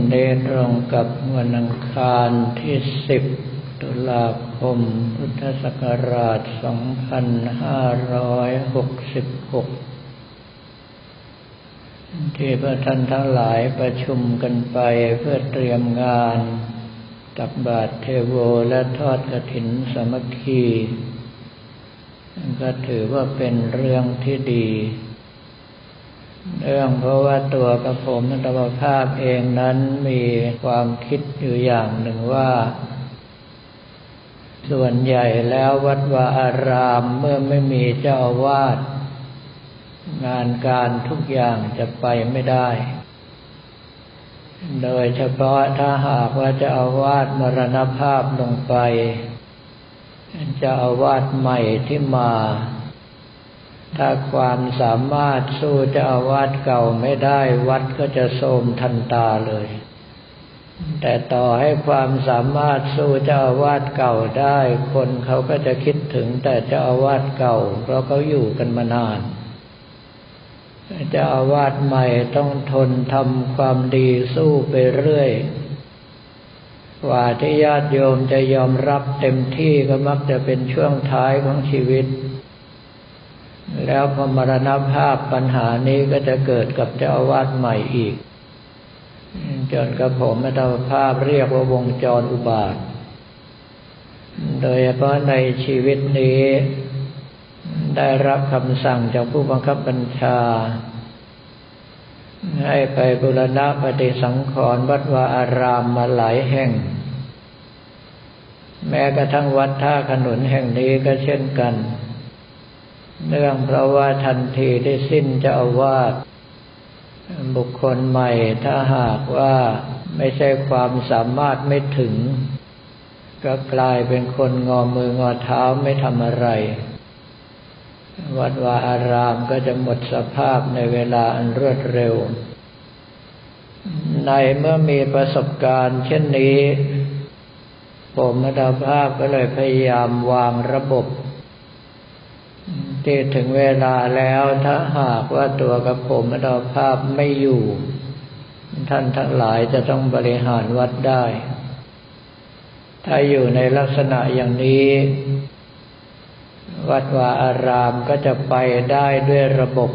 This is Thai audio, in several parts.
วันนี้ตรงกับวันอังคารที่สิบตุลาคม พุทธศักราช 2566 ที่พระท่านทั้งหลายประชุมกันไปเพื่อเตรียมงานตักบาตรเทโวและทอดกระถินสมัคคี ก็ถือว่าเป็นเรื่องที่ดี เรื่องเพราะว่าตัวกระผมนัตภาพเองนั้นมีความคิดอยู่อย่างหนึ่งว่า ส่วนใหญ่แล้ววัดวาอารามเมื่อไม่มีเจ้าอาวาสงานการทุกอย่างจะไปไม่ได้ โดยเฉพาะถ้าหากว่าจะอาวาสมรณภาพลงไป จะอาวาสใหม่ที่มา ถ้าความสามารถสู้เจ้าอาวาสเก่าไม่ได้วัดก็จะโทมทันตาเลย แต่ต่อให้ความสามารถสู้เจ้าอาวาสเก่าได้ คนเขาก็จะคิดถึงแต่เจ้าอาวาสเก่า เพราะเขาอยู่กันมานานเจ้าอาวาสใหม่ต้องทนทำความดีสู้ไปเรื่อยกว่าที่ญาติโยมจะยอมรับเต็มที่ก็มักจะเป็นช่วงท้ายของชีวิต แล้วพอมรณภาพปัญหานี้ก็จะเกิดกับเจ้าอาวาสใหม่อีก จนกระผมไม่ทภาพเรียกว่าวงจรอุบาท โดยเฉพาะในชีวิตนี้ ได้รับคำสั่งจากผู้บังคับบัญชา ให้ไปบุรณะปฏิสังขรณ์วัดวาอารามมาหลายแห่ง แม้กระทั่งวัดท่าขนุนแห่งนี้ก็เช่นกัน เนื่องเพราะว่าทันทีที่สิ้นเจ้าอาวาสบุคคลใหม่ถ้าหากว่าไม่ใช่ความสามารถไม่ถึง ก็กลายเป็นคนงอมืองอเท้าไม่ทำอะไร วัดวาอารามก็จะหมดสภาพในเวลาอันรวดเร็ว ในเมื่อมีประสบการณ์ เช่นนี้ ผมมดาภาพก็เลยพยายามวางระบบ ที่ถึงเวลาแล้วถ้าหากว่าตัวกับผมอดภาพไม่อยู่ ท่านทั้งหลายจะต้องบริหารวัดได้ ถ้าอยู่ในลักษณะอย่างนี้ วัดวาอารามก็จะไปได้ด้วยระบบ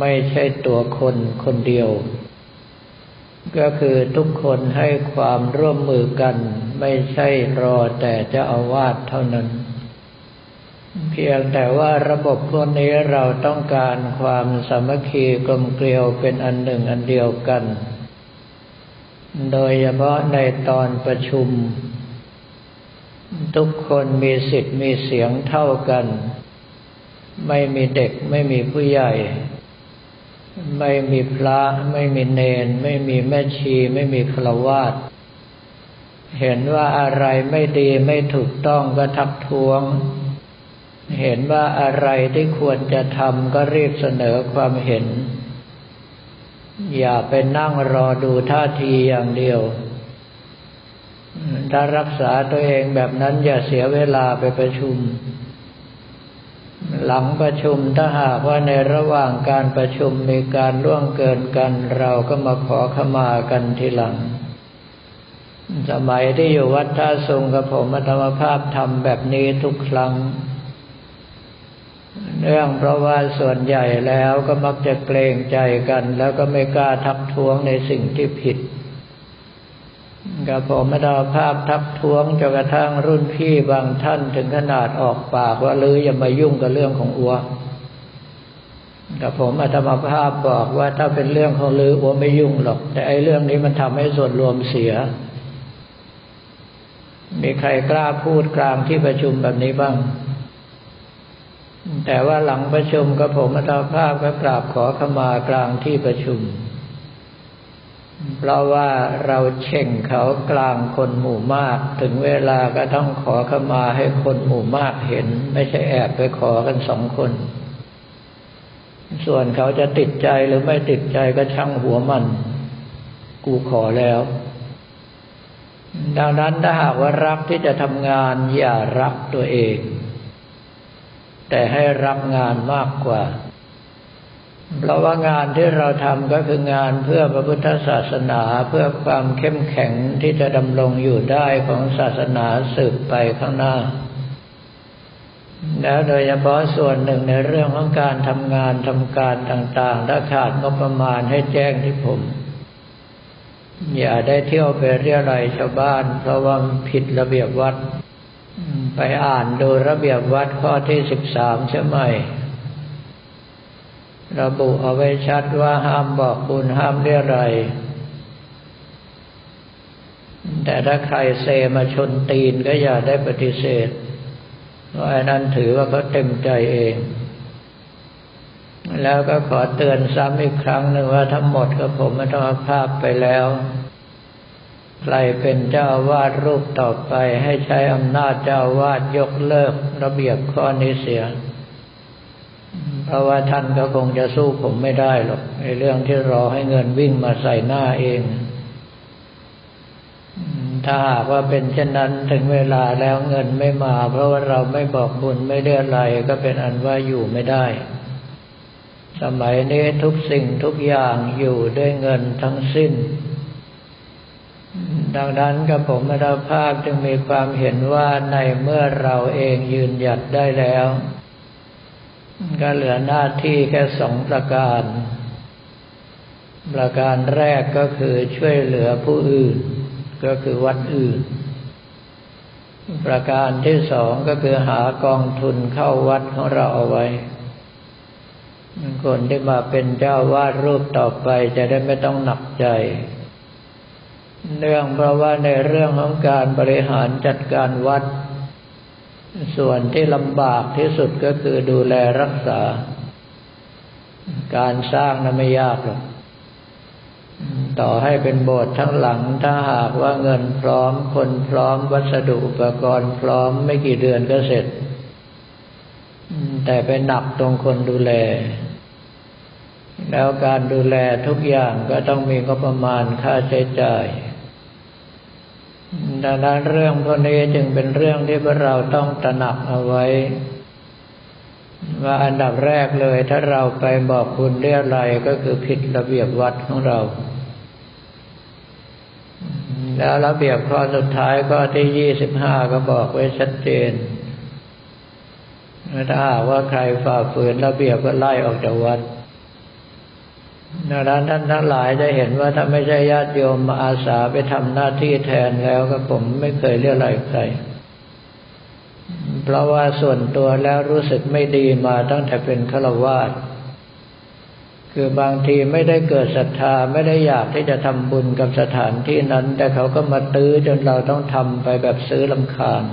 ไม่ใช่ตัวคนคนเดียว ก็คือทุกคนให้ความร่วมมือกัน ไม่ใช่รอแต่จะอาวาสเท่านั้น เพียงแต่ว่าระบบพวกนี้เราต้องการความสามัคคีกลมเกลียวเป็นอันหนึ่งอันเดียวกัน โดยเฉพาะในตอนประชุม ทุกคนมีสิทธิ์มีเสียงเท่ากัน ไม่มีเด็กไม่มีผู้ใหญ่ ไม่มีพระไม่มีเนน ไม่มีแม่ชี ไม่มีฆราวาสเห็นว่าอะไรไม่ดีไม่ถูกต้องก็ทักท้วง เห็นว่าอะไรที่ควรจะทำก็รีบเสนอความเห็น อย่าไปนั่งรอดูท่าทีอย่างเดียว ถ้ารักษาตัวเองแบบนั้นอย่าเสียเวลาไปประชุม หลังประชุมถ้าหากว่าในระหว่างการประชุมมีการล่วงเกินกัน เราก็มาขอขมากันทีหลัง สมัยที่อยู่วัดท่าทรงกับผมธรรมภาพทำแบบนี้ทุกครั้ง เนื่องเพราะว่าส่วนใหญ่แล้วก็มักจะเกรงใจกัน แล้วก็ไม่กล้าทักท้วงในสิ่งที่ผิดกับผมไม่ด้ภาพทักท้วงจนกระทั่งรุ่นพี่บางท่านถึงขนาดออกปากว่าลืออย่ามายุ่งกับเรื่องของอัวกับผมอาตมาภาพบอกว่าถ้าเป็นเรื่องของลืออัวไม่ยุ่งหรอก แต่ไอ้เรื่องนี้มันทำให้ส่วนรวมเสีย มีใครกล้าพูดกลางที่ประชุมแบบนี้บ้าง แต่ว่าหลังประชุมกับผมอัตภาพก็กราบขอขมากลางที่ประชุม เพราะว่าเราเช่งเขากลางคนหมู่มาก ถึงเวลาก็ต้องขอขมาให้คนหมู่มากเห็น ไม่ใช่แอบไปขอกันสองคน ส่วนเขาจะติดใจหรือไม่ติดใจก็ช่างหัวมัน กูขอแล้ว ดังนั้นถ้าหากว่ารักที่จะทำงานอย่ารักตัวเอง แต่ให้รับงานมากกว่า เพราะว่างานที่เราทำก็คืองานเพื่อพระพุทธศาสนาเพื่อความเข้มแข็งที่จะดำรงอยู่ได้ของศาสนาสืบไปข้างหน้า แล้วโดยเฉพาะส่วนหนึ่งในเรื่องของการทำงานทำการต่างๆถ้าขาดงบประมาณให้แจ้งที่ผมอย่าได้เที่ยวไปเรียรายชาวบ้าน เพราะว่าผิดระเบียบวัด ไปอ่านดูระเบียบวัดข้อที่สิบสามใช่ไหม ระบุเอาไว้ชัดว่าห้ามบอกบุญห้ามเรียอะไร แต่ถ้าใครเซมาชนตีนก็อย่าได้ปฏิเสธเพราะอันนั้นถือว่าเขาเต็มใจเอง แล้วก็ขอเตือนซ้ำอีกครั้งหนึ่งว่าทั้งหมดกับผมมัต้องภาพไปแล้ว ใครเป็นเจ้าวาดรูปต่อไปให้ใช้อำนาจเจ้าวาดยกเลิกระเบียบข้อนี้เสีย เพราะว่าท่านก็คงจะสู้ผมไม่ได้หรอกในเรื่องที่รอให้เงินวิ่งมาใส่หน้าเอง ถ้าหากว่าเป็นเช่นนั้นถึงเวลาแล้วเงินไม่มา เพราะว่าเราไม่บอกบุญไม่เดืออะไรก็เป็นอันว่าอยู่ไม่ได้ สมัยนี้ทุกสิ่งทุกอย่างอยู่ด้วยเงินทั้งสิ้น ดังนั้นกับผมมรภาพจึงมีความเห็นว่าในเมื่อเราเองยืนหยัดได้แล้ว ก็เหลือหน้าที่แค่สองประการ ประการแรกก็คือช่วยเหลือผู้อื่น ก็คือวัดอื่น ประการที่สองก็คือหากองทุนเข้าวัดของเราเอาไว้คนที่มาเป็นเจ้าวาดรูปต่อไปจะได้ไม่ต้องหนักใจ เนื่องเพราะว่าในเรื่องของการบริหารจัดการวัด ส่วนที่ลำบากที่สุดก็คือดูแลรักษา การสร้างนั้นไม่ยากหรอกต่อให้เป็นโบสถ์ทั้งหลังถ้าหากว่าเงินพร้อม คนพร้อมวัสดุอุปกรณ์พร้อมไม่กี่เดือนก็เสร็จ แต่ไปหนักตรงคนดูแล แล้วการดูแลทุกอย่างก็ต้องมีงบประมาณค่าใช้จ่าย ดังนั้นเรื่องพวกนี้จึงเป็นเรื่องที่พวกเราต้องตระหนักเอาไว้ ว่าอันดับแรกเลยถ้าเราไปบอกคุณเรียอะไรก็คือผิดระเบียบวัดของเรา แล้วระเบียบข้อสุดท้ายข้อที่ยี่สิบห้าก็บอกไว้ชัดเจนถ้าว่าใครฝ่าฝืนระเบียบก็ไล่ออกจากวัด นั้นท่านทั้งหลายจะเห็นว่าถ้าไม่ใช่ญาติโยมมาอาสาไปทำหน้าที่แทนแล้วก็ผมไม่เคยเรียกอะไรใคร เพราะว่าส่วนตัวแล้วรู้สึกไม่ดีมาตั้งแต่เป็นฆราวาสคือบางทีไม่ได้เกิดศรัทธาไม่ได้อยากที่จะทำบุญกับสถานที่นั้น แต่เขาก็มาตื้อจนเราต้องทำไปแบบซื้อลำคาญ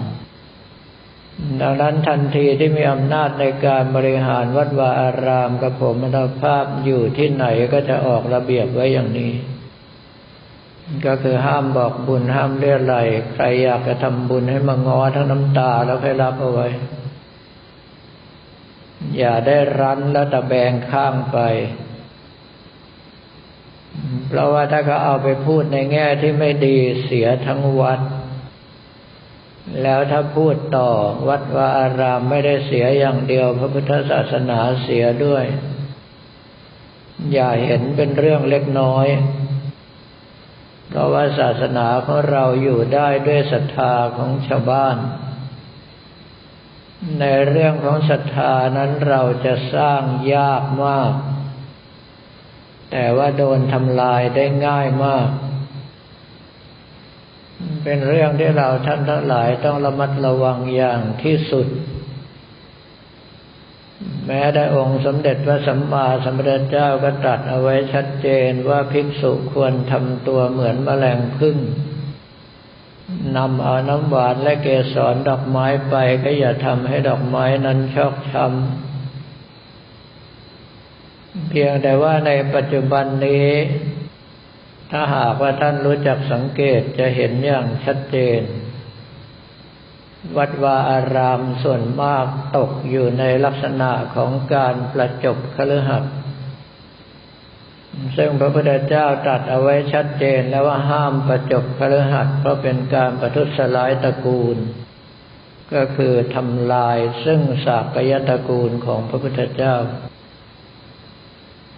ดังนั้นทันทีที่มีอำนาจในการบริหารวัดวาอารามกับผมมรภาพอยู่ที่ไหนก็จะออกระเบียบไว้อย่างนี้ ก็คือห้ามบอกบุญห้ามเรียรไรใครอยากจะทำบุญให้มางอทั้งน้ำตาแล้วให้รับเอาไว้ อย่าได้รั้นแล้วตะแบงข้างไป เพราะว่าถ้าเขาเอาไปพูดในแง่ที่ไม่ดีเสียทั้งวัด แล้วถ้าพูดต่อวัดวาอารามไม่ได้เสียอย่างเดียว พระพุทธศาสนาเสียด้วย อย่าเห็นเป็นเรื่องเล็กน้อย เพราะว่าศาสนาของเราอยู่ได้ด้วยศรัทธาของชาวบ้าน ในเรื่องของศรัทธานั้นเราจะสร้างยากมาก แต่ว่าโดนทำลายได้ง่ายมาก เป็นเรื่องที่เราท่านทั้งหลายต้องระมัดระวังอย่างที่สุด แม้ได้องค์สมเด็จพระสัมมาสัมพุทธเจ้าก็ตรัสเอาไว้ชัดเจนว่าภิกษุควรทำตัวเหมือนแมลงพึ่งนำเอาน้ำหวานและเกสรดอกไม้ไปก็อย่าทำให้ดอกไม้นั้นชอกช้ำเพียงแต่ว่าในปัจจุบันนี้ ถ้าหากว่าท่านรู้จักสังเกตจะเห็นอย่างชัดเจน วัดวาอารามส่วนมากตกอยู่ในลักษณะของการประจบคฤหัสถ์ซึ่งพระพุทธเจ้าตรัสเอาไว้ชัดเจนแล้วว่าห้ามประจบคฤหัสถ์เพราะเป็นการประทุษร้ายตระกูล ก็คือทำลายซึ่งสากยตระกูลของพระพุทธเจ้า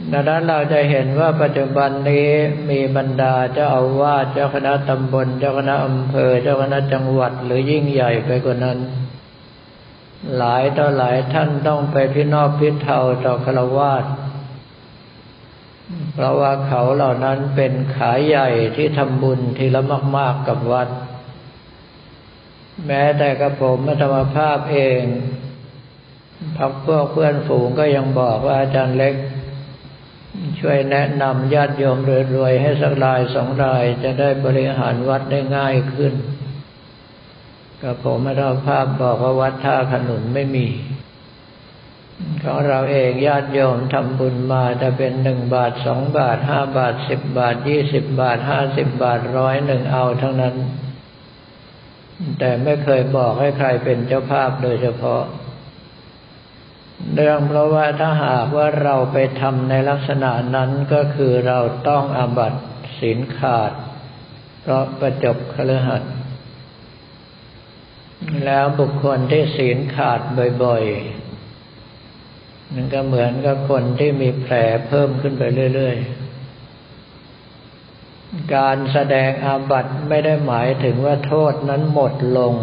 ดังนั้นเราจะเห็นว่าปัจจุบันนี้มีบรรดาเจ้าอาวาสเจ้าคณะตำบล เจ้าคณะอำเภอ เจ้าคณะจังหวัดหรือยิ่งใหญ่ไปกว่านั้น หลายต่อหลายท่านต้องไปพินอบพิเทาต่อฆราวาสเพราะว่าเขาเหล่านั้นเป็นขาใหญ่ที่ทำบุญทีละมาก ๆกับวัด แม้แต่กระผมมัธรรมภาพเองพักพวกเพื่อนฝูงก็ยังบอกว่าอาจารย์เล็ก ช่วยแนะนำญาติโยมรวยๆให้สักรายสองรายจะได้บริหารวัดได้ง่ายขึ้นกับผมมัธรรมภาพบอกว่าวัดท่าขนุนไม่มี ของเราเองญาติโยมทำบุญมาจะเป็นหนึ่งบาทสองบาทห้าบาทสิบบาทยี่สิบบาทห้าสิบบาทร้อยหนึ่งเอาทั้งนั้น แต่ไม่เคยบอกให้ใครเป็นเจ้าภาพโดยเฉพาะ เรื่องเพราะว่าถ้าหากว่าเราไปทำในลักษณะนั้นก็คือเราต้องอาบัตศีลขาด เพราะประจบคฤหัสถ์แล้วบุคคลที่ศีลขาดบ่อยๆนั่นก็เหมือนกับคนที่มีแผลเพิ่มขึ้นไปเรื่อยๆ การแสดงอาบัติไม่ได้หมายถึงว่าโทษนั้นหมดลง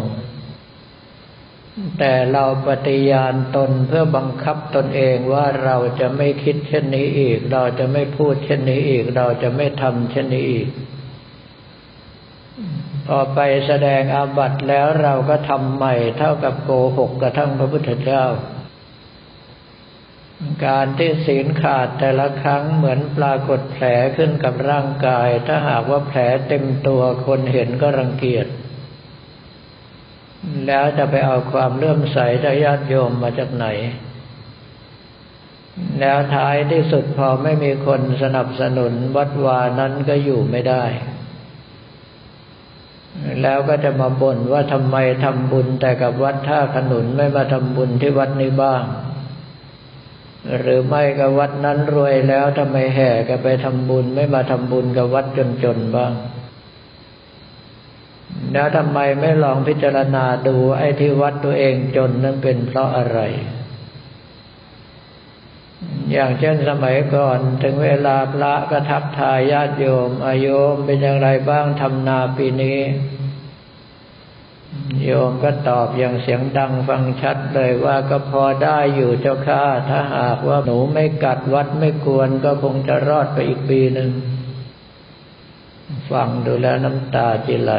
แต่เราปฏิญาณตนเพื่อบังคับตนเองว่าเราจะไม่คิดเช่นนี้อีก เราจะไม่พูดเช่นนี้อีก เราจะไม่ทำเช่นนี้อีก พอไปแสดงอาบัติแล้วเราก็ทำใหม่เท่ากับโกหกกระทั่งพระพุทธเจ้า การที่ศีลขาดแต่ละครั้งเหมือนปรากฏแผลขึ้นกับร่างกาย ถ้าหากว่าแผลเต็มตัวคนเห็นก็รังเกียจ แล้วจะไปเอาความเลื่อมใสจากญาติโยมมาจากไหน แล้วท้ายที่สุดพอไม่มีคนสนับสนุนวัดวานั้นก็อยู่ไม่ได้ แล้วก็จะมาบ่นว่าทำไมทำบุญแต่กับวัดท่าขนุนไม่มาทำบุญที่วัดนี้บ้าง หรือไม่กับวัดนั้นรวยแล้วทำไมแห่กันไปทำบุญไม่มาทำบุญกับวัดจนๆบ้าง แล้วทำไมไม่ลองพิจารณาดูไอ้ที่วัดตัวเองจนนั้นเป็นเพราะอะไร อย่างเช่นสมัยก่อนถึงเวลาพระก็ทักทายญาติโยมอาโยมเป็นอย่างไรบ้างทำนาปีนี้ โยมก็ตอบอย่างเสียงดังฟังชัดเลยว่าก็พอได้อยู่เจ้าค่ะถ้าหากว่าหนูไม่กัดวัดไม่กวนก็คงจะรอดไปอีกปีหนึ่งฟังดูแล้วน้ำตาจิไหล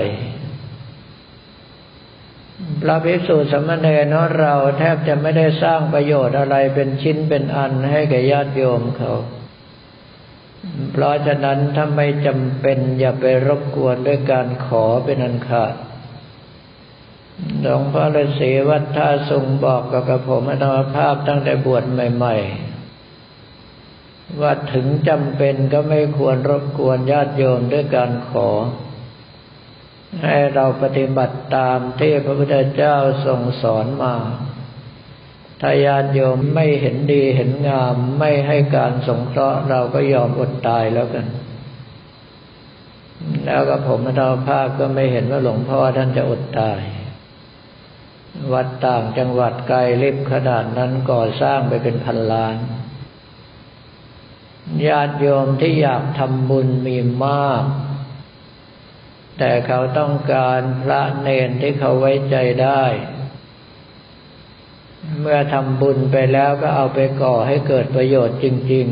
พระภิกษุสมณเณรเราแทบจะไม่ได้สร้างประโยชน์อะไรเป็นชิ้นเป็นอันให้แก่ญาติโยมเขา เพราะฉะนั้นถ้าไม่จำเป็นอย่าไปรบกวนด้วยการขอเป็นอันขาดหลวงพ่อฤาษีวัดท่าทรงบอกกับกระผมอนาภาพตั้งแต่บวชใหม่ ๆ ว่าถึงจำเป็นก็ไม่ควรรบกวนญาติโยมด้วยการขอ ให้เราปฏิบัติตามที่พระพุทธเจ้าทรงสอนมาถ้าญาติโยมไม่เห็นดีเห็นงาม ไม่ให้การสงเคราะห์เราก็ยอมอดตายแล้วกัน แล้วก็ผมธรรมภาพก็ไม่เห็นว่าหลวงพ่อท่านจะอดตาย วัดต่างจังหวัดไกลลิบขนาดนั้นก่อสร้างไปเป็นพันล้านญาติโยมที่อยากทำบุญมีมาก แต่เขาต้องการพระเนนที่เขาไว้ใจได้ เมื่อทำบุญไปแล้วก็เอาไปก่อให้เกิดประโยชน์จริง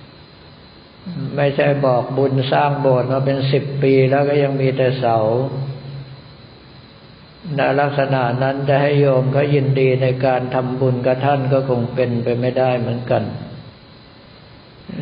ๆ ไม่ใช่บอกบุญสร้างโบสถ์มาเป็นสิบปีแล้วก็ยังมีแต่เสาในลักษณะนั้นจะให้โยมเขายินดีในการทำบุญกับท่านก็คงเป็นไปไม่ได้เหมือนกัน